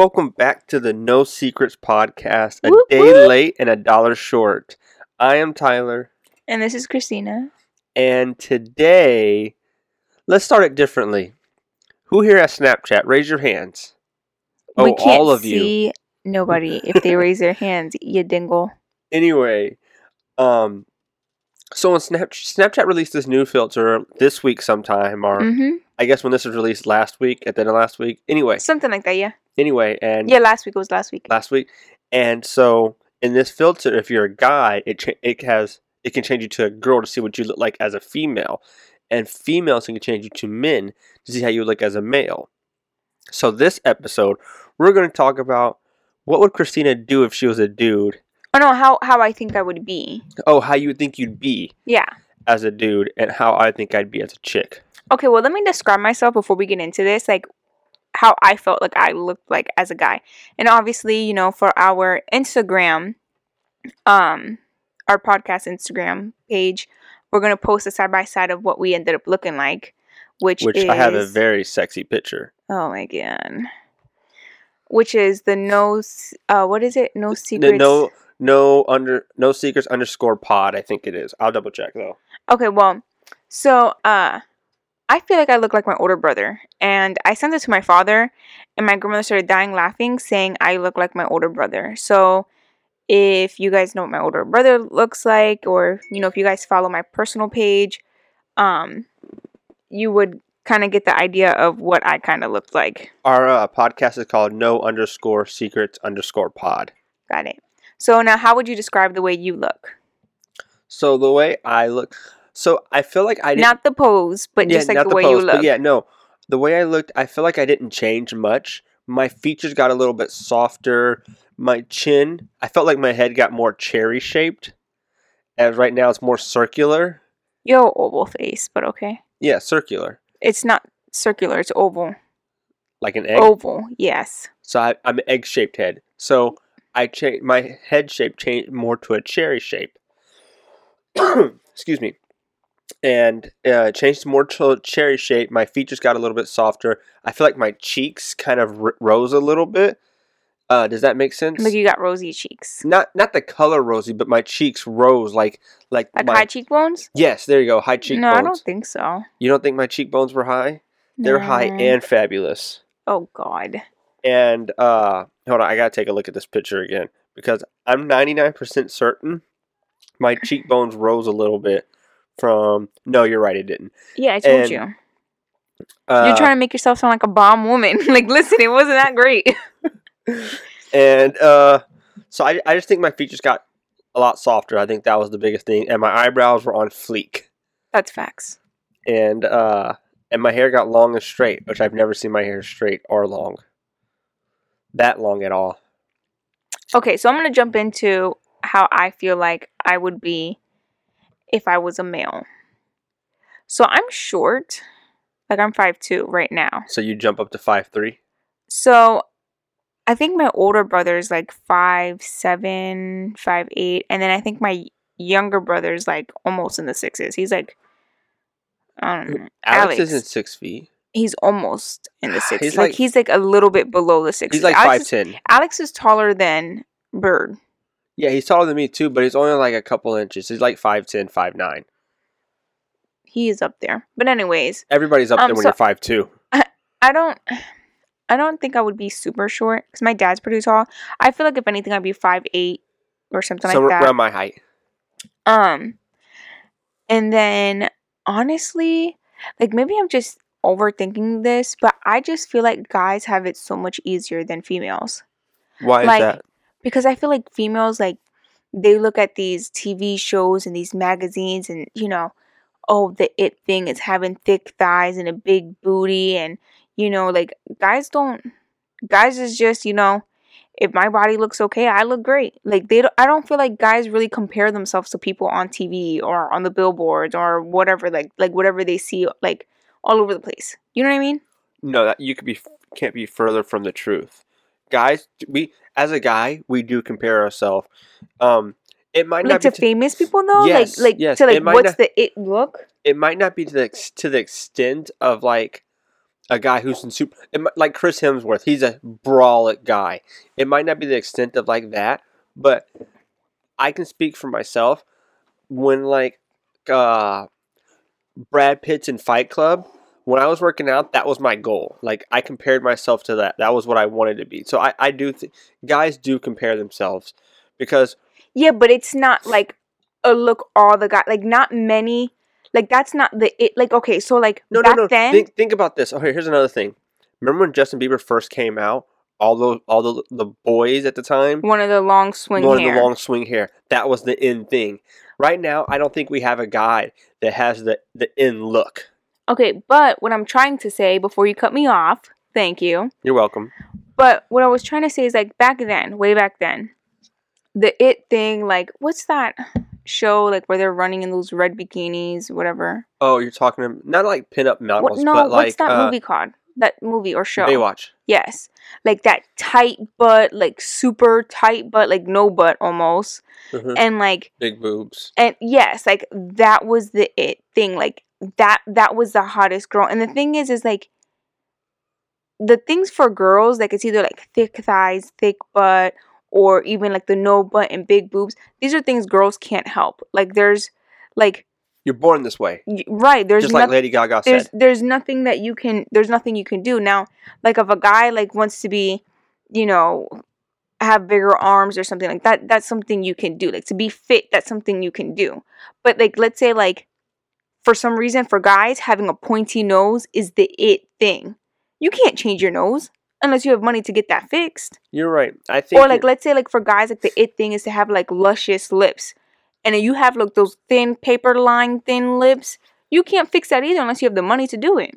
Welcome back to the No Secrets podcast, a Whoop, day whoop. late and a dollar short. I am Tyler, And this is Christina. and today, let's start it differently. Who here has Snapchat? Raise your hands. Oh, we can't all of you. see nobody if they raise their hands, you dingle. Anyway, um, so on Snap- Snapchat released this new filter this week sometime, or hmm I guess when this was released last week, at the end of last week. Anyway, Something like that, yeah. anyway, and Yeah, last week was last week. last week. And so in this filter, if you're a guy, it cha- it has it can change you to a girl to see what you look like as a female, and females can change you to men to see how you look as a male. So this episode, we're going to talk about what would Christina do if she was a dude. Oh no, how how I think I would be. Oh, how you think you'd be Yeah. as a dude, and how I think I'd be as a chick. Okay, well let me describe myself before we get into this, like how I felt like I looked like as a guy. And obviously, you know, for our Instagram, um, our podcast Instagram page, we're gonna post a side by side of what we ended up looking like. Which, is Which is I have a very sexy picture. Oh my god. Which is the no s- uh what is it? No The secrets. no no under no secrets underscore pod. I think it is. I'll double check though. Okay, well, so uh I feel like I look like my older brother and I sent it to my father and my grandmother started dying laughing saying I look like my older brother. So if you guys know what my older brother looks like or you know if you guys follow my personal page, um you would kind of get the idea of what I kind of looked like. Our uh, podcast is called No Underscore Secrets Underscore Pod. Got it. So now how would you describe the way you look? So the way I look, so I feel like I didn't. Not the pose, but yeah, just like not the, way you pose, but look. Yeah, no, the way I looked, I feel like I didn't change much. My features got a little bit softer. My chin, I felt like my head got more cherry shaped. As right now, it's more circular. You have oval face, but okay. Yeah, circular, It's not circular, it's oval. like an egg. Oval, yes. So I, I'm an egg shaped head. So I changed my head shape changed more to a cherry shape. Excuse me. And uh, changed more to a cherry shape. My features got a little bit softer. I feel like my cheeks kind of r- rose a little bit. Uh, does that make sense? Like you got rosy cheeks. not not the color rosy, but my cheeks rose like like Like my high cheekbones? yes. There you go, high cheekbones. No, I don't think so. you don't think my cheekbones were high? They're high and fabulous. Oh god. And uh hold on, I gotta take a look at this picture again because I'm 99% certain my cheekbones rose a little bit from. No, you're right, it didn't. Yeah, I told And, you. Uh, You're trying to make yourself sound like a bomb woman. like, listen, it wasn't that great. and uh, so I, I just think my features got a lot softer. I think that was the biggest thing, and my eyebrows were on fleek, That's facts. and uh, and my hair got long and straight, which I've never seen my hair straight or long, that long at all. Okay, so I'm gonna jump into how I feel like I would be if I was a male. So I'm short. Like I'm 5'2 right now. So you jump up to five three. So I think my older brother is like five seven, five eight, and then I think my younger brother is like almost in the sixes. He's like, I don't know. Alex, Alex. isn't six feet. He's almost in the sixes. He's like, like- he's like a little bit below the sixes. He's like Alex is. Alex is taller than Bird. Yeah, he's taller than me too, but he's only like a couple inches. He's like 5'10", 5'9". He is up there. But anyways, Everybody's up Um, there when so- you're five two. I don't. I don't think I would be super short because my dad's pretty tall. I feel like if anything, I'd be five eight or something So like that. So around my height. Um, and then honestly, like maybe I'm just overthinking this, but I just feel like guys have it so much easier than females Why is Like- that? because I feel like females like they look at these TV shows and these magazines and you know, oh the it thing is having thick thighs and a big booty and you know like guys don't guys is just you know if my body looks okay, I look great. Like they, don't, I don't feel like guys really compare themselves to people on TV or on the billboards or whatever, like like whatever they see, like all over the place. You know what I mean? No, that you could be can't be further from the truth. Guys, we as a guy, we do compare ourselves. Um, it might Like not to be to, famous people though, Yes, like like yes, to like what's not- the it look? it might not be to the to the extent of like a guy who's in super it, like Chris Hemsworth. He's a brawlic guy. It might not be the extent of like that, but I can speak for myself. When like uh, Brad Pitt's in Fight Club, when I was working out, that was my goal. Like I compared myself to that. That was what I wanted to be. So I, I do think guys do compare themselves because Yeah, but it's not like a look all the guy like not many like that's not the it like okay, so like no, back no, no. then Think think about this. Okay, here's another thing. Remember when Justin Bieber first came out? All the all the the boys at the time, one of the long swing one hair. of the long swing hair. That was the in thing. Right now, I don't think we have a guy that has the the in look. Okay, but what I'm trying to say before you cut me off, thank you. You're welcome. But what I was trying to say is like back then, way back then, the it thing, like what's that show like where they're running in those red bikinis, whatever. Oh, you're talking to not like pinup What, models, no, but like what's that uh, movie called? That movie or show? Baywatch. Yes, like that tight butt, like super tight butt, like no butt almost, Mhm. and like Big boobs. and yes, like that was the it thing. Like that that was the hottest girl. And the thing is, is like the things for girls, like it's either like thick thighs, thick butt, or even like the no butt and big boobs. These are things girls can't help. Like there's like You're born this way, right, there's just like nothing Lady Gaga there's said. there's nothing that you can there's nothing you can do now like if a guy like wants to be you know have bigger arms or something like that that's something you can do like to be fit that's something you can do but like let's say like for some reason for guys having a pointy nose is the it thing you can't change your nose unless you have money to get that fixed You're right. I think. or like let's say like for guys like the it thing is to have like luscious lips and you have like those thin paper line thin lips you can't fix that either unless you have the money to do it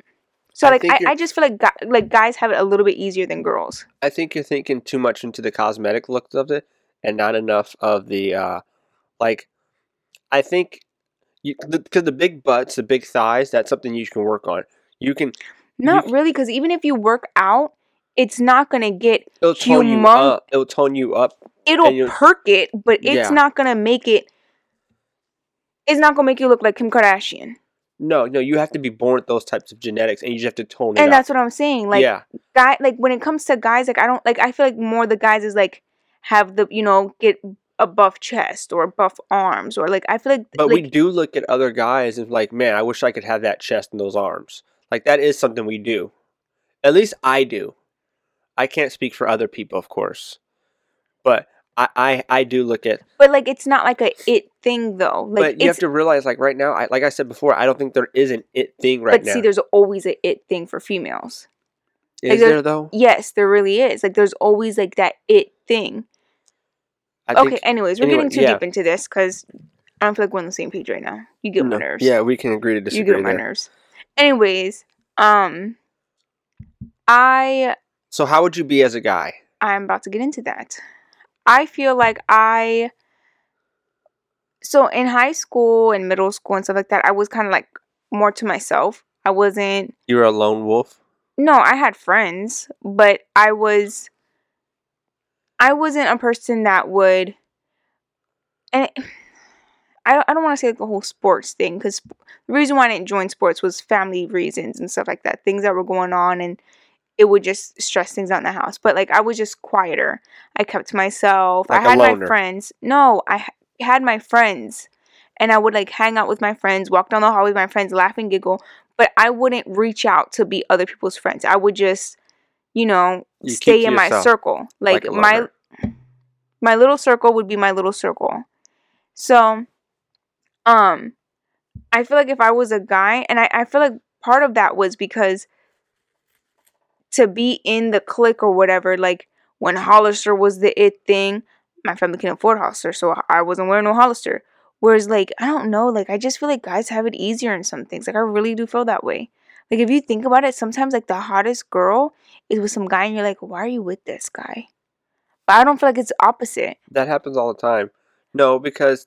so I like I, I just feel like gu- like guys have it a little bit easier than girls I think you're thinking too much into the cosmetic looks of it and not enough of the uh like I think you because the big butts, the big thighs, that's something you can work on. You can not c- really because even if you work out it's not gonna get it'll tone you up. It'll tone you up. it'll perk it but it's Yeah. not gonna make it it's not gonna make you look like kim kardashian No, no, you have to be born with those types of genetics and you just have to tone it and up. that's what i'm saying like yeah. guy like when it comes to guys like i don't like i feel like more the guys is like have the you know get a buff chest or buff arms or like i feel like But like, we do look at other guys and like, man, I wish I could have that chest and those arms. Like that is something we do. At least I do. I can't speak for other people, of course. But I, I, I do look at but like it's not like a it thing though like but you have to realize like right now, I like I said before, I don't think there is an it thing right now. but now. see there's always a it thing for females is like, there- there though? yes there really is like there's always like that it thing I okay anyways we're anyway, getting too yeah. deep into this because i don't feel like we're on the same page right now you get on my nerves Yeah, we can agree to disagree. you get my there. nerves anyways um i So how would you be as a guy? I'm about to get into that. I feel like I so in high school and middle school and stuff like that, I was kind of like more to myself. I wasn't You were a lone wolf. no, I had friends, but I was I wasn't a person that would and it, I don't, I don't want to say like the whole sports thing because the reason why I didn't join sports was family reasons and stuff like that, things that were going on, and it would just stress things out in the house. But like I was just quieter. I kept to myself. Like I had my friends. No, I ha- had my friends, and I would like hang out with my friends, walk down the hall with my friends, laugh and giggle. But I wouldn't reach out to be other people's friends. I would just, you know, You stay in my circle. Like, like my my little circle would be my little circle. So, um, I feel like if I was a guy, and I, I feel like part of that was because to be in the clique or whatever, like when Hollister was the it thing, my family couldn't afford Hollister, so I wasn't wearing no Hollister. Whereas, like, I don't know, like, I just feel like guys have it easier in some things. Like, I really do feel that way. Like, if you think about it, sometimes, like, the hottest girl is with some guy, and you're like, why are you with this guy? But I don't feel like it's opposite. That happens all the time. No, because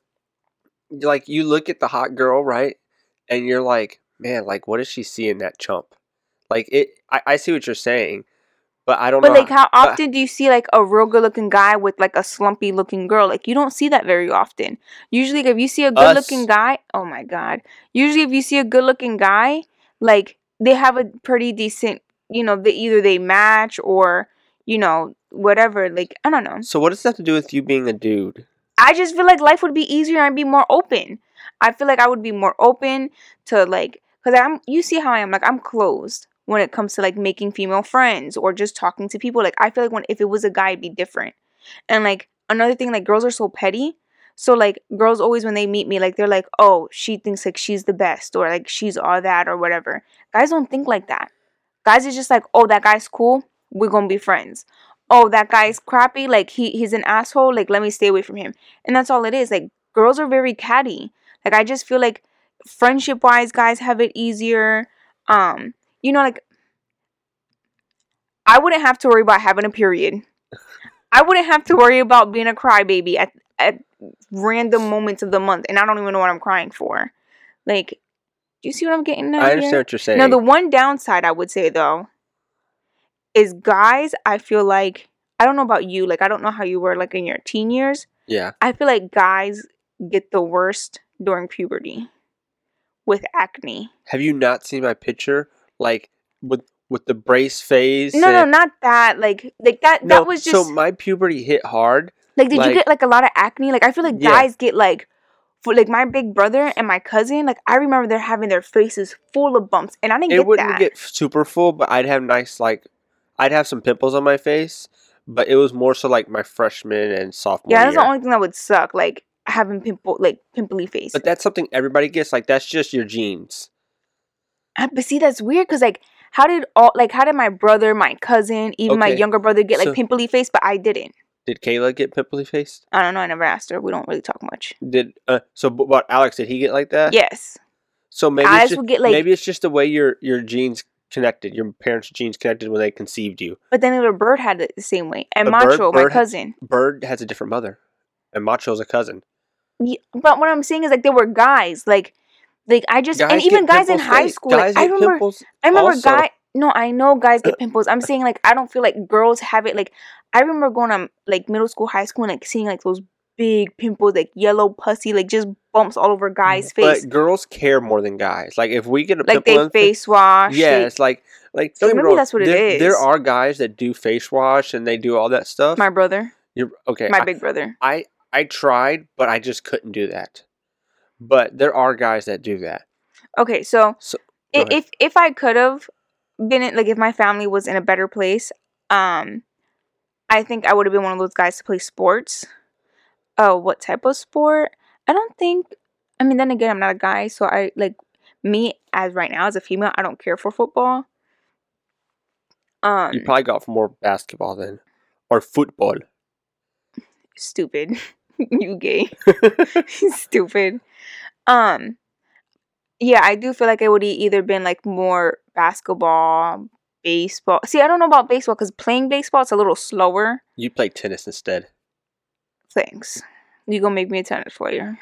like you look at the hot girl, right? And you're like, man, like what does she see in that chump? Like it I, I see what you're saying, but I don't But know. like, how often do you see like a real good looking guy with like a slumpy looking girl? Like, you don't see that very often. Usually, if you see a good looking Us. guy, oh my god. Usually, if you see a good looking guy, like they have a pretty decent you know, they either they match or you know whatever. Like I don't know. So what does that have to do with you being a dude? I just feel like life would be easier and I'd be more open. I feel like I would be more open to like because I'm you see how I am like I'm closed when it comes to like making female friends or just talking to people. Like I feel like when if it was a guy it'd be different. And like another thing, like girls are so petty. So like girls always when they meet me, like they're like, oh, she thinks like she's the best or like she's all that or whatever. Guys don't think like that. Guys is just like, oh, that guy's cool. We're gonna be friends. Oh, that guy's crappy. Like he he's an asshole. Like let me stay away from him. And that's all it is. Like girls are very catty. Like I just feel like friendship wise, guys have it easier. Um, you know, like I wouldn't have to worry about having a period. I wouldn't have to worry about being a crybaby at at random moments of the month, and I don't even know what I'm crying for. Like, do you see what I'm getting at? I here? understand what you're saying. Now, the one downside I would say though is guys. I feel like I don't know about you. Like, I don't know how you were like in your teen years. yeah. I feel like guys get the worst during puberty with acne. Have you not seen my picture? Like with with the brace phase. No, no, not that. Like, like that. No, that was just so my puberty hit hard. like. Did like- you get like a lot of acne? Like, I feel like Yeah. guys get like. For like my big brother and my cousin, like I remember they're having their faces full of bumps, and I didn't It get wouldn't that. get super full, but I'd have nice like I'd have some pimples on my face, but it was more so like my freshman and sophomore yeah, that's year. the only thing that would suck. Like having pimple, like pimply face. but that's something everybody gets. Like that's just your genes. But see, that's weird because like, how did all like how did my brother, my cousin, even my Okay, younger brother get like so- pimply face, but I didn't. Did Kayla get pimply faced? I don't know. I never asked her. We don't really talk much. Did uh so? But what Alex did he get like that? Yes, So maybe Alex it's just, would get like, maybe it's just the way your your genes connected. Your parents' genes connected when they conceived you. but then little bird had it the same way, and But Bird- Macho, my Bird cousin. Bird has a different mother, and Macho's a cousin. Yeah, but what I'm saying is like they were guys, like, like I just and even guys in high school. Like, Guys I remember, pimples. I remember also. guy. No, I know guys get pimples. I'm saying like I don't feel like girls have it. Like I remember going to like middle school, high school, and like seeing like those big pimples, like yellow pussy, like just bumps all over mm, guys' face. But girls care more than guys. Like if we get a like they face wash. yeah, it's like like So maybe wrong, that's what it is. there, There are guys that do face wash and they do all that stuff. my brother, You're okay. my I, big brother. I I tried, but I just couldn't do that. But there are guys that do that. Okay, so, So- i- go ahead. if if I could have been in, like if my family was in a better place, um, I think I would have been one of those guys to play sports. Oh, what type of sport? I don't think. I mean, then again, I'm not a guy, so I like me as right now as a female. I don't care for football. Um, You probably got for more basketball then, or football. stupid. you gay. stupid. Um, yeah, I do feel like it would e- either been like more basketball, baseball. See, I don't know about baseball because playing baseball it's a little slower. you play tennis instead. Thanks. You gonna make me a tennis player?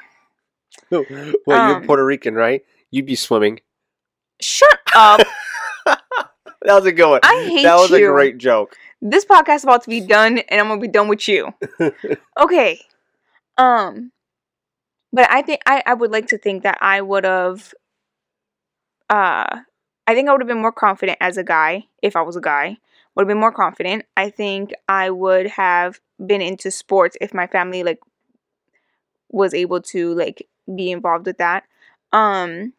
well, you're Um, Puerto Rican, right? You'd be swimming. Shut up! That was a good one. I hate that was you. a great joke. this podcast is about to be done, and I'm gonna be done with you. Okay. Um, but I think I I would like to think that I would have. Uh, I think I would have been more confident as a guy if I was a guy. Would have been more confident. I think I would have been into sports if my family like was able to like be involved with that. Um,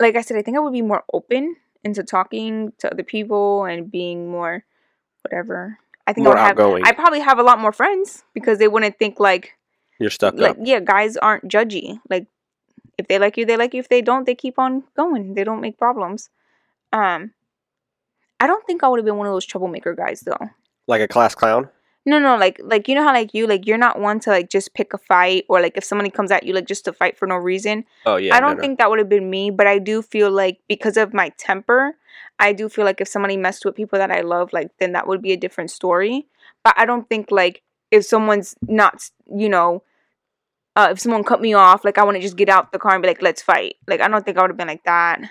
like I said, I think I would be more open into talking to other people and being more whatever. I think More I would have. I probably have a lot more friends because they wouldn't think like You're stuck like up. yeah, guys aren't judgy. Like if they like you, they like you. If they don't, they keep on going. They don't make problems. Um I don't think I would have been one of those troublemaker guys though. Like a class clown. No, no, like like you know how like you like you're not one to like just pick a fight or like if somebody comes at you like just to fight for no reason. Oh yeah. I don't no. think that would have been me, but I do feel like because of my temper, I do feel like if somebody messed with people that I love, like then that would be a different story. But I don't think like if someone's not, you know, uh, if someone cut me off, like I want to just get out the car and be like, let's fight. Like I don't think I would have been like that.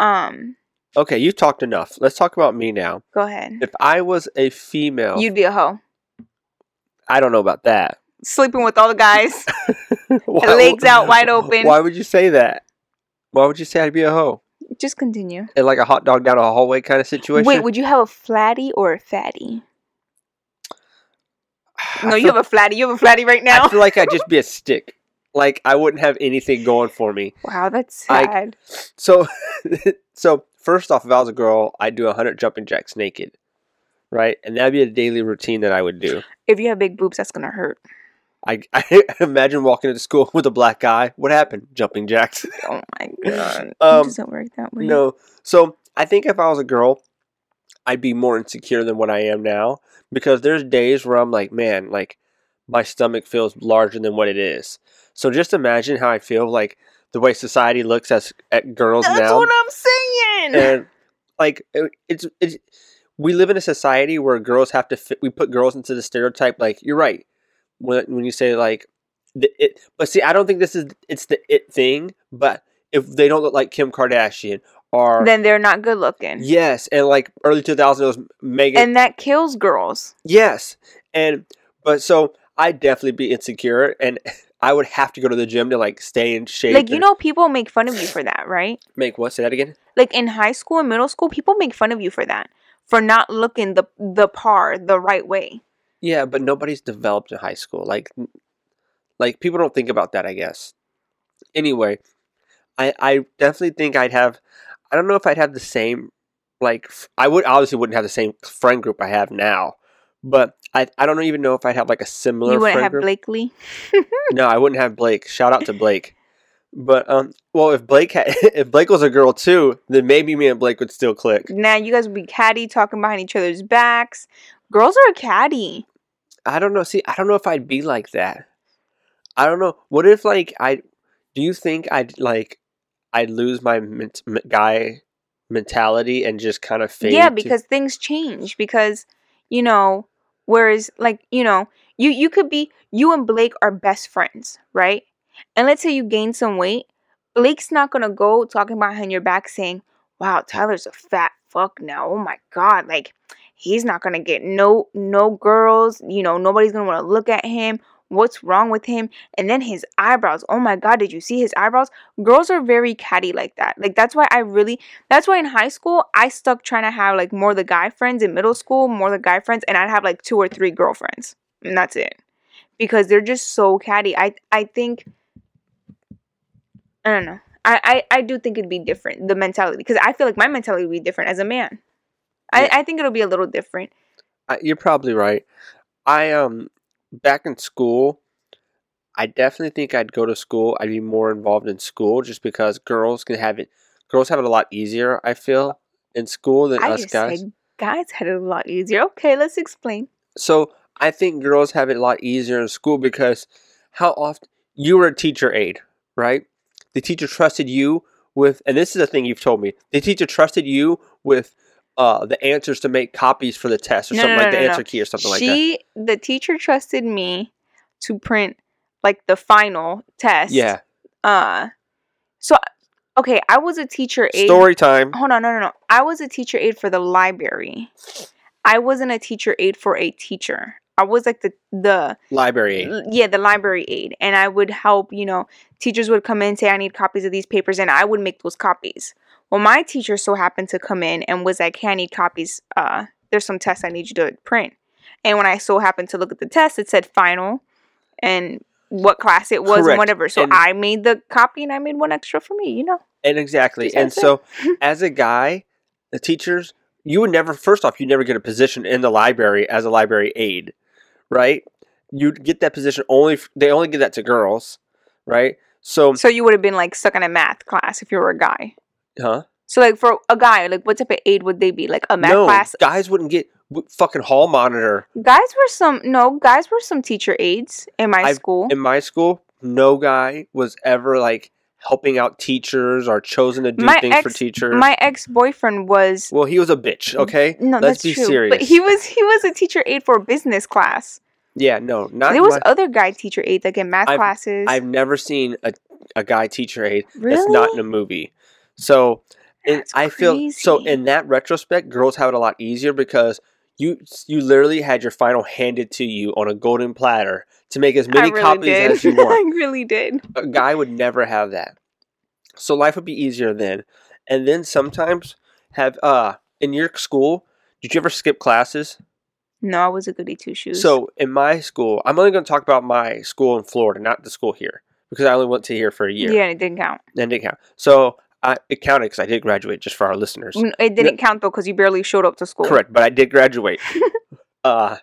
Um, Okay, you've talked enough. Let's talk about me now. go ahead. If I was a female, You'd be a hoe, I don't know about that. sleeping with all the guys, Why legs out wide open. Why would you say that? Why would you say I'd be a hoe? Just continue. in like a hot dog down a hallway kind of situation. Wait, would you have a flatty or a fatty? No, you have a flatty. You have a flatty right now. I feel like I'd just be a stick. Like I wouldn't have anything going for me. wow, that's I- sad. So, so first off, if I was a girl, I'd do hundred jumping jacks naked, right? And that'd be a daily routine that I would do. if you have big boobs, that's gonna hurt. I, I imagine walking into school with a black guy. What happened? Jumping jacks. Oh my god. it Um, doesn't work that way. No. So I think if I was a girl, I'd be more insecure than what I am now because there's days where I'm like, man, like my stomach feels larger than what it is. So just imagine how I feel like the way society looks at at girls That's now, what I'm saying. and like it- it's it's we live in a society where girls have to fit. We put girls into the stereotype. Like you're right when when you say like the it. But see, I don't think this is it's the it thing. But if they don't look like Kim Kardashian or then they're not good looking. Yes, and like early 2000s, it was Megan. And that kills girls. yes, and but so I'd definitely be insecure, and I would have to go to the gym to like stay in shape. Like you know, people make fun of you for that, right? make what? Say that again. Like in high school and middle school, people make fun of you for that, for not looking the the par the right way. Yeah, but nobody's developed in high school. Like, like people don't think about that. I guess. Anyway, I I definitely think I'd have. I don't know if I'd have the same. Like f- I would obviously wouldn't have the same friend group I have now, but I I don't even know if I'd have like a similar. you wouldn't have group. Blakely. No, I wouldn't have Blake. Shout out to Blake. But um, well, if Blake had, if Blake was a girl too, then maybe me and Blake would still click. Now you guys would be catty, talking behind each other's backs. Girls are catty. I don't know. See, I don't know if I'd be like that. I don't know. What if like I? Do you think I'd like I'd lose my ment- guy mentality and just kind of fade? Yeah, to- because things change. Because you know, whereas like you know, you you could be you and Blake are best friends, right? And let's say you gain some weight, Blake's not gonna go talking behind your back saying, "Wow, Tyler's a fat fuck now. Oh my god, like." He's not gonna get no no girls, you know, nobody's gonna wanna look at him. What's wrong with him? And then his eyebrows. Oh my god, did you see his eyebrows? Girls are very catty like that. Like that's why I really that's why in high school I stuck trying to have like more the guy friends in middle school, more the guy friends, and I'd have like two or three girlfriends. And that's it. Because they're just so catty. I I think I don't know. I, I, I do think it'd be different, the mentality. Because I feel like my mentality would be different as a man. Yeah. I, I think it'll be a little different. I, you're probably right. I um back in school, I definitely think I'd go to school. I'd be more involved in school just because girls can have it. Girls have it a lot easier. I feel oh. in school than I us guys. guys had it a lot easier. Okay, let's explain. So I think girls have it a lot easier in school because how often you were a teacher aide, right? The teacher trusted you with, and this is a thing you've told me. The teacher trusted you with uh, the answers to make copies for the test or No, something no, like the no, no. answer key or something like that. she the teacher trusted me to print like the final test. Yeah. Uh so okay, I was a teacher aide. Story time. Hold on, no, no, no. I was a teacher aide for the library. I wasn't a teacher aide for a teacher. I was like the the Library aid. l- yeah the library aide, and I would help. You know, teachers would come in say I need copies of these papers, and I would make those copies. Well, my teacher so happened to come in and was like, "Hey, I need copies. Uh, there's some tests I need you to print." And when I so happened to look at the test, it said final, and what class it was Correct. and whatever. So And- I made the copy, and I made one extra for me. You know. And exactly. And so as a guy, the teachers, you would never, first off, you never get a position in the library as a library aide, right? You'd get that position only, f- they only give that to girls, right? So, So you would have been like stuck in a math class if you were a guy. Huh? So like for a guy, like what type of aid would they be? Like a math no, class? guys wouldn't get w- fucking hall monitor. Guys were some no, guys were some teacher aides in my I've- school. In my school, no guy was ever like helping out teachers or chosen to do My things for teachers. my ex boyfriend was well, he was a bitch, okay? no, Let's that's be true. serious. But he was he was a teacher aide for business class. yeah, no, not there was my- other guy teacher aides like in math I've- classes. I've never seen a, a guy teacher aide really? that's not in a movie. So and I feel so in that retrospect, girls have it a lot easier because you you literally had your final handed to you on a golden platter to make as many really copies did. as you want. I really did. a guy would never have that. So life would be easier then. and then sometimes have uh in your school. Did you ever skip classes? No, I was a goody two shoes. So in my school, I'm only going to talk about my school in Florida, not the school here, because I only went to here for a year. yeah, it didn't count. and it didn't count. So I, it counted because I did graduate, just for our listeners. It didn't count though because you barely showed up to school. Correct, but I did graduate. uh,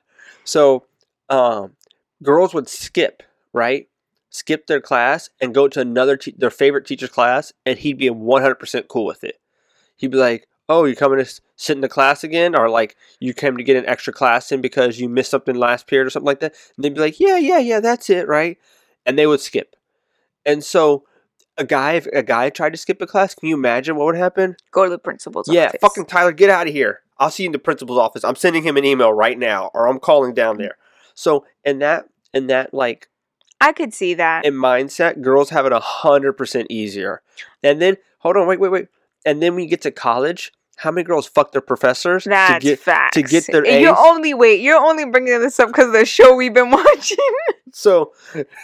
so um, girls would skip, right? Skip their class and go to another te- their favorite teacher's class, and he'd be 100% cool with it. He'd be like, "Oh, you're coming to s- sit in the class again?" Or like, "You came to get an extra class in because you missed something last period or something like that." And they'd be like, "Yeah, yeah, yeah, that's it, right?" And they would skip. And so, a guy, if a guy tried to skip a class, can you imagine what would happen? Go to the principal's Yeah, office. fucking Tyler, get out of here. I'll see you in the principal's office. I'm sending him an email right now, or I'm calling down mm. there. So in that in that like I could see that. in mindset, girls have it a hundred percent easier. And then hold on, wait, wait, wait. And then when you get to college, how many girls fuck their professors That's to get facts. to get their And You're only wait. You're only bringing this up because of the show we've been watching. so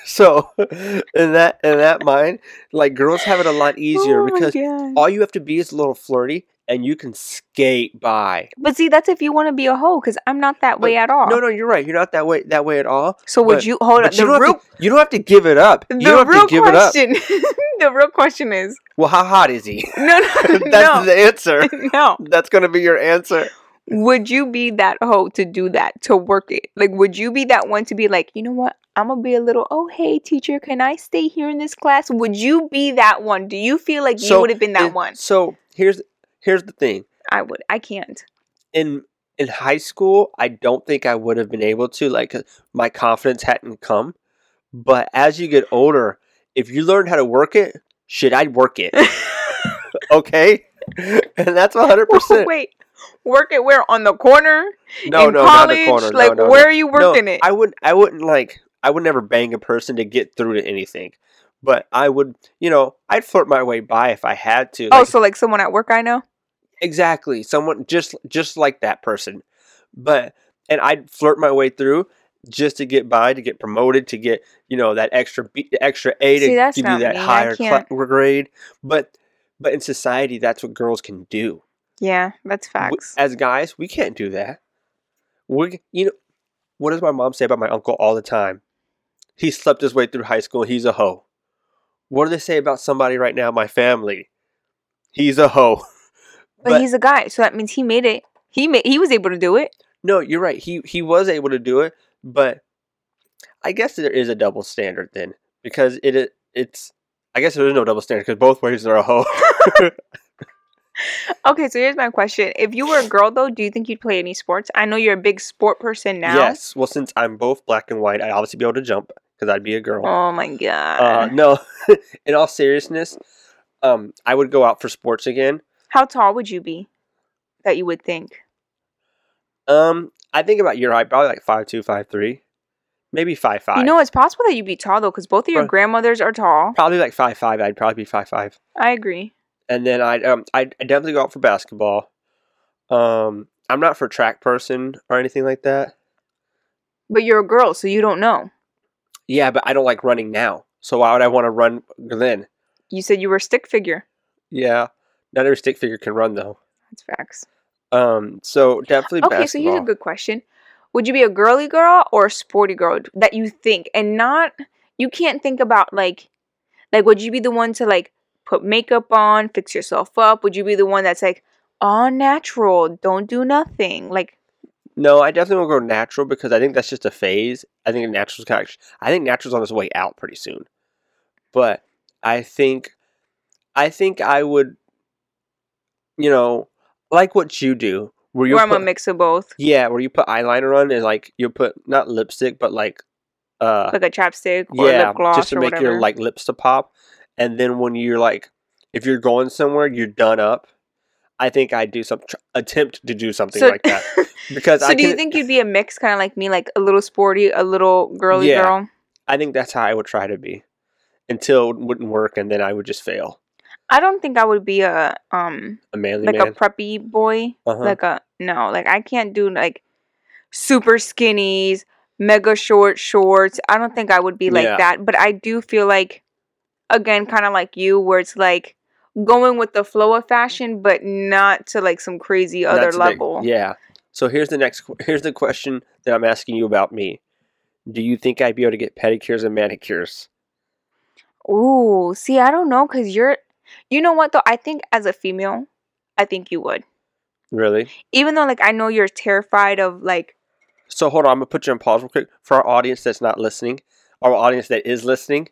so in that in that mind, like girls have it a lot easier Oh because all you have to be is a little flirty and you can skate by. But see, that's if you want to be a hoe, because I'm not that But way at all. No, no, you're right. You're not that way that way at all. So would but- you hold on? But you The don't, real, have to, you don't have to give it up. You the don't have real to give it up. the real question is Well, how hot is he? no, no, That's no, the answer. no. That's going to be your answer. Would you be that hoe to do that to work it? Like, would you be that one to be like, you know what? I'm gonna be a little. Oh, hey, teacher, can I stay here in this class? Would you be that one? Do you feel like you would have been that it- one? So here's here's the thing. I would. I can't. In in high school, I don't think I would have been able to. Like my confidence hadn't come. But as you get older, if you learn how to work it, shit, I'd work it. okay, and that's hundred percent. Wait, work it where on the corner No, in no, college? not the corner. Like, no, no, where no. are you working it? I wouldn't. I wouldn't like. I would never bang a person to get through to anything. But I would, you know, I'd flirt my way by if I had to. oh, so like someone at work I know. exactly. Someone just just like that person. But and I'd flirt my way through just to get by, to get promoted, to get you know that extra B, extra A to See, give you that me. Higher can't. grade. But but in society, that's what girls can do. Yeah, that's facts. As guys, we can't do that. We, you know, what does my mom say about my uncle all the time? He slept his way through high school. He's a hoe. What do they say about somebody right now? My family. He's a hoe. but, he's a guy, so that means he made it. He made. He was able to do it. no, you're right. He he was able to do it, but I guess there is a double standard then because it it- it's. I guess there is no double standard because both ways are a hoe. Okay, so here's my question: If you were a girl, though, do you think you'd play any sports? I know you're a big sport person now. Yes. Well, since I'm both black and white, I'd obviously be able to jump because I'd be a girl. Oh my god. Uh, no, in all seriousness, um, I would go out for sports again. How tall would you be? That you would think. Um, I think about your height, probably like five two, five three, maybe five five. You know, it's possible that you'd be tall though, because both of your grandmothers are tall. probably like five five. I'd probably be five five, I agree. and then I'd um, I'd definitely go out for basketball. Um, I'm not for track person or anything like that. But you're a girl, so you don't know. Yeah, but I don't like running now. So why would I want to run then? You said you were a stick figure. Yeah, not every stick figure can run though. That's facts. Um, so definitely Okay, so here's a good question. Would you be a girly girl or a sporty girl that you think and not you can't think about like like would you be the one to like put makeup on, fix yourself up? Would you be the one that's like all natural, don't do nothing? Like No, I definitely will go natural because I think that's just a phase. I think natural's kind of, I think natural's on its way out pretty soon. But I think I think I would you know, like what you do where you where I'm put, a mix of both. Yeah, where you put eyeliner on and like you put not lipstick but like uh Like a chapstick or yeah, lip gloss just to make whatever. your like lips to pop. And then when you're like if you're going somewhere, you're done up. I think I'd do some tr- attempt to do something so, like that because so I do can, you think you'd be a mix kind of like me, like a little sporty, a little girly Yeah. girl? I think that's how I would try to be until it wouldn't work and then I would just fail. I don't think I would be a um A manly like man. a preppy boy. uh-huh. Like a no, like I can't do like super skinnies, mega short shorts. I don't think I would be like Yeah. that, but I do feel like again kind of like you where it's like going with the flow of fashion, but not to like some crazy other a big- level. yeah. So here's the next. Here's the question that I'm asking you about me. Do you think I'd be able to get pedicures and manicures? Ooh, see, I don't know, cause you're, you know what though? I think as a female, I think you would. Really? Even though like I know you're terrified of like, So hold on, I'm gonna put you on pause real quick for our audience that's not listening, our audience that is listening.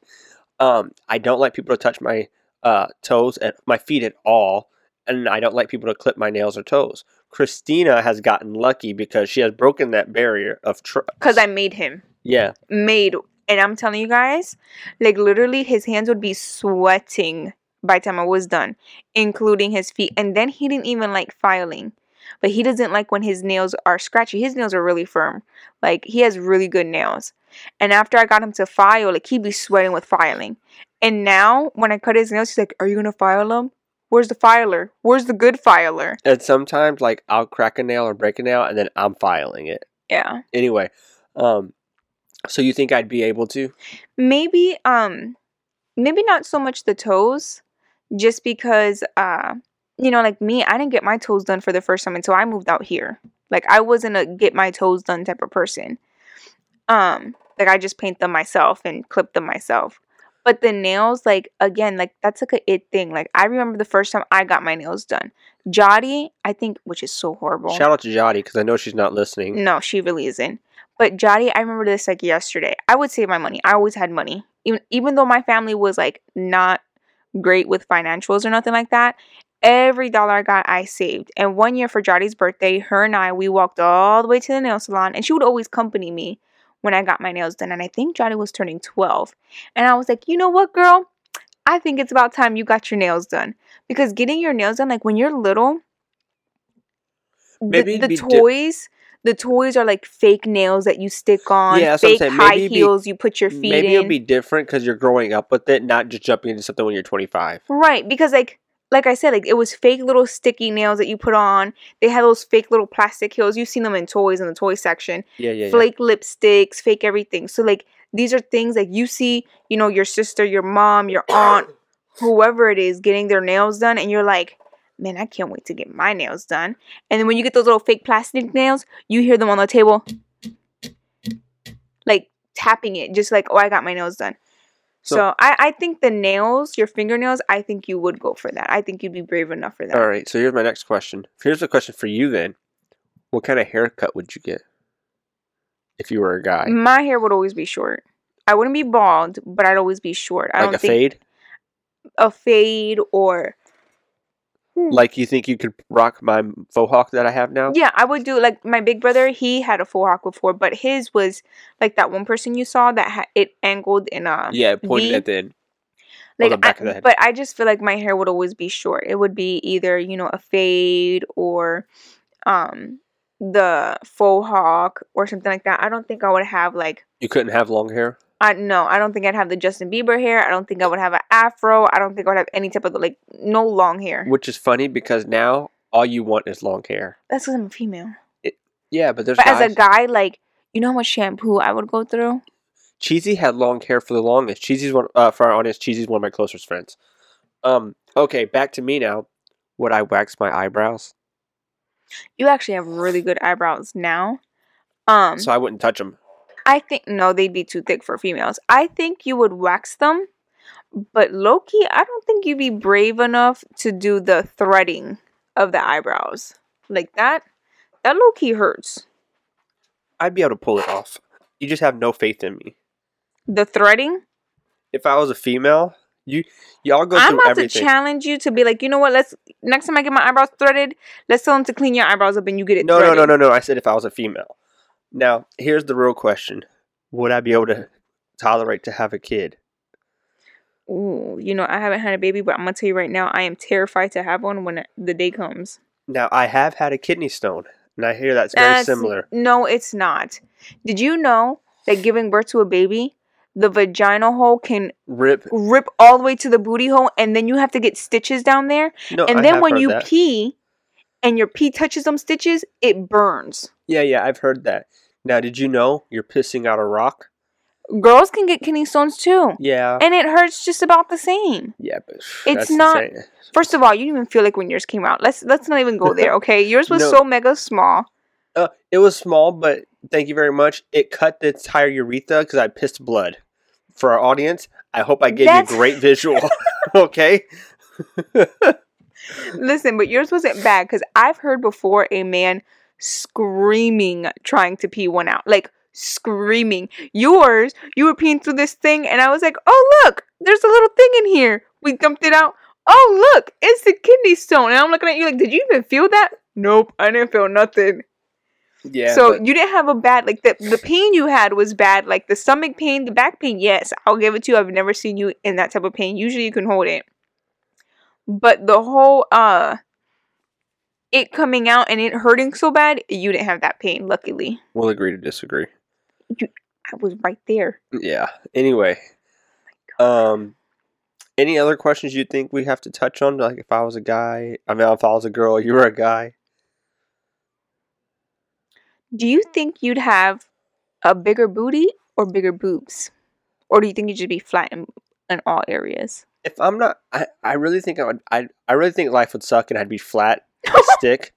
Um, I don't like people to touch my uh, toes and my feet at all, and I don't like people to clip my nails or toes. Christina has gotten lucky because she has broken that barrier of trust. cause I made him yeah, made, and I'm telling you guys, like literally his hands would be sweating by the time I was done, including his feet, and then he didn't even like filing. But he doesn't like when his nails are scratchy. His nails are really firm. Like he has really good nails. And after I got him to file, like he'd be sweating with filing. And now when I cut his nails, he's like, "Are you gonna file them? Where's the filer? Where's the good filer?" and sometimes like I'll crack a nail or break a nail, and then I'm filing it Yeah, anyway. Um, so you think I'd be able to? maybe um, maybe not so much the toes, just because uh, you know, like me, I didn't get my toes done for the first time until I moved out here. Like I wasn't a get my toes done type of person. Um, like I just paint them myself and clip them myself. But the nails, like again, like that's like a it thing. Like I remember the first time I got my nails done. Jody, I think, which is so horrible. Shout out to Jody because I know she's not listening. No, she really isn't. But Jody, I remember this like yesterday. I would save my money. I always had money. Even even though my family was like not great with financials or nothing like that. Every dollar I got, I saved. And one year for Jody's birthday, her and I, we walked all the way to the nail salon, and she would always accompany me when I got my nails done. And I think Jody was turning 12. And I was like, you know what, girl? I think it's about time you got your nails done. Because getting your nails done, like when you're little, the- Maybe it'd the, be di- toys, the toys are like fake nails that you stick on, Yeah, that's what I'm fake high Maybe it'd be- heels you put your feet in. Maybe in. it'll be different because you're growing up with it, not just jumping into something when you're 25. Right, because like like I said, like it was fake little sticky nails that you put on. They had those fake little plastic heels. You've seen them in toys in the toy section. Yeah, yeah, yeah. Lipsticks, fake everything. So like these are things like you see, you know, your sister, your mom, your aunt, whoever it is getting their nails done and you're like, "Man, I can't wait to get my nails done." And then when you get those little fake plastic nails, you hear them on the table like tapping it just like, "Oh, I got my nails done." So- So, I, I think the nails, your fingernails, I think you would go for that. I think you'd be brave enough for that. All right, so here's my next question. Here's a question for you then. What kind of haircut would you get if you were a guy? My hair would always be short. I wouldn't be bald, but I'd always be short. I like don't a think fade? a fade or Like you think you could rock my faux hawk that I have now? yeah, I would do like my big brother. He had a full hawk before, but his was like that one person you saw that ha- it angled in a Yeah, pointed V. at the end. like the back I- of the head. but I just feel like my hair would always be short. It would be either you know a fade or um the faux hawk or something like that. I don't think I would have like You couldn't have long hair? I no, I don't think I'd have the Justin Bieber hair. I don't think I would have an afro. I don't think I would have any type of like no long hair. Which is funny because now all you want is long hair. That's because I'm a female. Yeah, but there's But guys. as a guy, like you know how much shampoo I would go through. Cheesy had long hair for the longest. Cheesy's one uh, for our audience. Cheesy's one of my closest friends. Um. Okay, back to me now. Would I wax my eyebrows? You actually have really good eyebrows now. Um, So I wouldn't touch them. I think no, they'd be too thick for females. I think you would wax them, but Loki, I don't think you'd be brave enough to do the threading of the eyebrows like that. That Loki hurts. I'd be able to pull it off. You just have no faith in me. The threading. If I was a female, you y'all go I'm through about everything. to challenge you to be like, you know what? Let's next time I get my eyebrows threaded, let's tell them to clean your eyebrows up and you get it. no, no, no, no, no. I said if I was a female. Now, here's the real question: Would I be able to tolerate to have a kid? Ooh, you know, I haven't had a baby, but I'm gonna tell you right now, I am terrified to have one when the day comes. Now, I have had a kidney stone, and I hear that's very That's- similar. No, it's not. Did you know that giving birth to a baby, the vaginal hole can Rip. rip all the way to the booty hole, and then you have to get stitches down there. No, and then when you that. pee, and your pee touches them stitches, it burns. Yeah, yeah, I've heard that. Now, did you know you're pissing out a rock? Girls can get kidney stones too. Yeah. And it hurts just about the same. yeah, but It's not- insane. First of all, you didn't even feel like when yours came out. Let's let's not even go there, okay? Yours was No. so mega small. Uh, it was small, but thank you very much. It cut the entire urethra because I pissed blood. For our audience, I hope I gave That's- you a great visual. okay. Listen, but yours wasn't bad because I've heard before a man screaming trying to pee one out. Like screaming. Yours, you were peeing through this thing, and I was like, oh, look, there's a little thing in here. We dumped it out. Oh, look, it's the kidney stone. And I'm looking at you like, did you even feel that? Nope, I didn't feel nothing. Yeah. so but- you didn't have a bad like the the pain you had was bad. Like the stomach pain, the back pain. Yes, I'll give it to you. I've never seen you in that type of pain. Usually you can hold it, but the whole uh, it coming out and it hurting so bad, you didn't have that pain. Luckily, we'll agree to disagree. I was right there. Yeah. Anyway, um, any other questions you think we have to touch on? Like, if I was a guy, I mean, if I was a girl, you were a guy. Do you think you'd have a bigger booty or bigger boobs, or do you think you'd just be flat in, in all areas? If I'm not, I, I really think I would. I I really think life would suck and I'd be flat, stick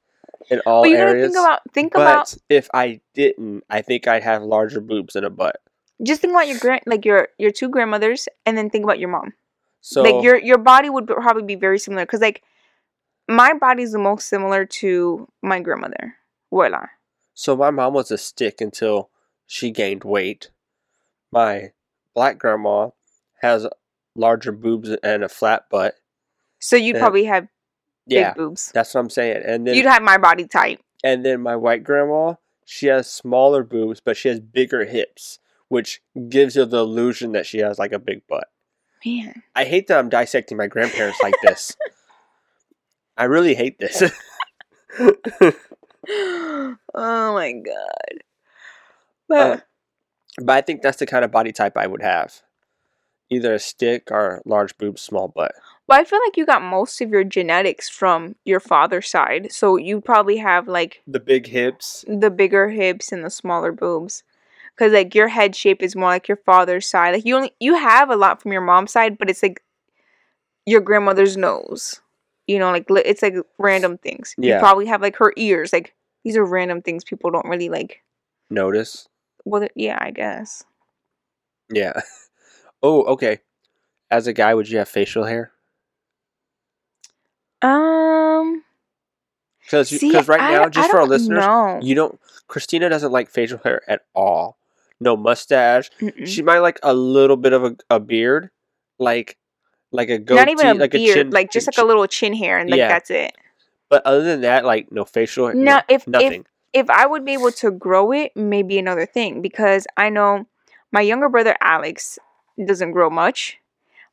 in all But you gotta areas. think about think but about if I didn't, I think I'd have larger boobs and a butt. just think about your grand like your your two grandmothers, and then think about your mom. So like your your body would probably be very similar because like my body's the most similar to my grandmother. Voila. So my mom was a stick until she gained weight. My black grandma has larger boobs and a flat butt. So you'd Yeah. probably have big Yeah, boobs. that's what I'm saying. And then You'd have my body type. and then my white grandma, she has smaller boobs, but she has bigger hips, which gives you the illusion that she has like a big butt. Man. I hate that I'm dissecting my grandparents like this. I really hate this. oh my god. Uh, But but I think that's the kind of body type I would have. Either a stick or large boobs, small butt. But I feel like you got most of your genetics from your father's side. So you probably have like The big hips. the bigger hips and the smaller boobs. Cause like your head shape is more like your father's side. Like you only you have a lot from your mom's side, but it's like your grandmother's nose. You know, like it's like random things. Yeah. You probably have like her ears. Like these are random things people don't really like. Notice. Well, yeah, I guess. Yeah. Oh, okay. As a guy, would you have facial hair? Um. Because because right I- now, I just for our listeners, know. you don't. Christina doesn't like facial hair at all. No mustache. Mm-mm. She might like a little bit of a, a beard, like like a goatee, Not even a like beard, a chin, like just like a little chin hair, and like Yeah. that's it. But other than that, like no facial. hair, No, if if nothing. if I would be able to grow it, maybe another thing because I know my younger brother Alex doesn't grow much.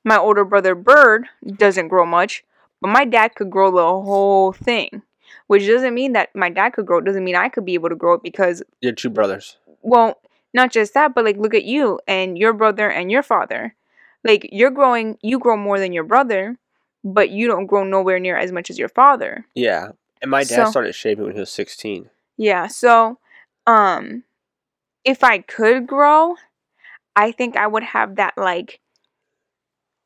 My older brother Bird doesn't grow much, but my dad could grow the whole thing. Which doesn't mean that my dad could grow it, doesn't mean I could be able to grow it because Your two brothers. well, not just that, but like look at you and your brother and your father. Like you're growing you grow more than your brother, but you don't grow nowhere near as much as your father. Yeah, and my dad So- started shaving when he was sixteen. Yeah, so um if I could grow, I think I would have that like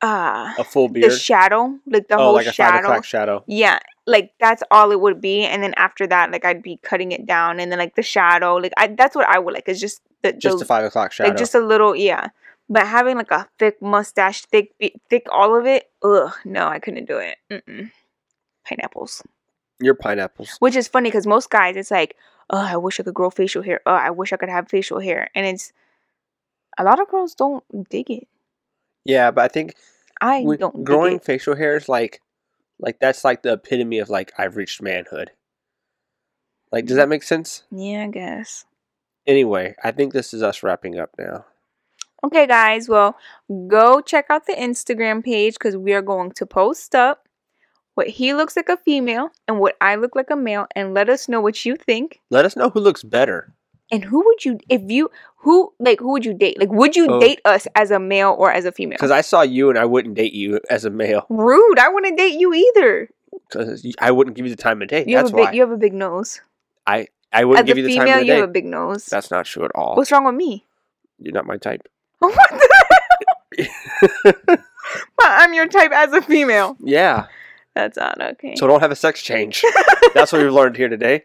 uh A full beard. the shadow, like the oh, whole like shadow. shadow. Yeah, like that's all it would be and then after that like I'd be cutting it down and then like the shadow, like I that's what I would like. It's just the, Just the a five o'clock shadow. like just a little yeah. But having like a thick mustache, thick thick all of it, ugh, no, I couldn't do it. Mm-mm. Pineapples. Your pineapples. Which is funny because most guys, it's like, oh, I wish I could grow facial hair. Oh, I wish I could have facial hair. And it's a lot of girls don't dig it. Yeah, but I think I don't growing facial hair is like, like that's like the epitome of like I've reached manhood. Like, does mm-hmm. that make sense? Yeah, I guess. Anyway, I think this is us wrapping up now. Okay, guys. Well, go check out the Instagram page because we are going to post up what he looks like a female and what I look like a male, and let us know what you think. Let us know who looks better. And who would you, if you, who, like, who would you date? Like, would you Oh. date us as a male or as a female? Because I saw you and I wouldn't date you as a male. Rude. I wouldn't date you either. Because I wouldn't give you the time of day. You have That's a big, why. you have a big nose. I, I wouldn't As give you the time female, of the you have a big nose. That's not true at all. What's wrong with me? You're not my type. What the But I'm your type as a female. Yeah. That's not Okay. So don't have a sex change. That's what we've learned here today.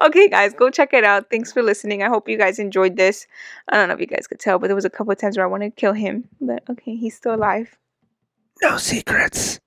Okay, guys, go check it out. Thanks for listening. I hope you guys enjoyed this. I don't know if you guys could tell, but there was a couple of times where I wanted to kill him. But okay, he's still alive. No secrets.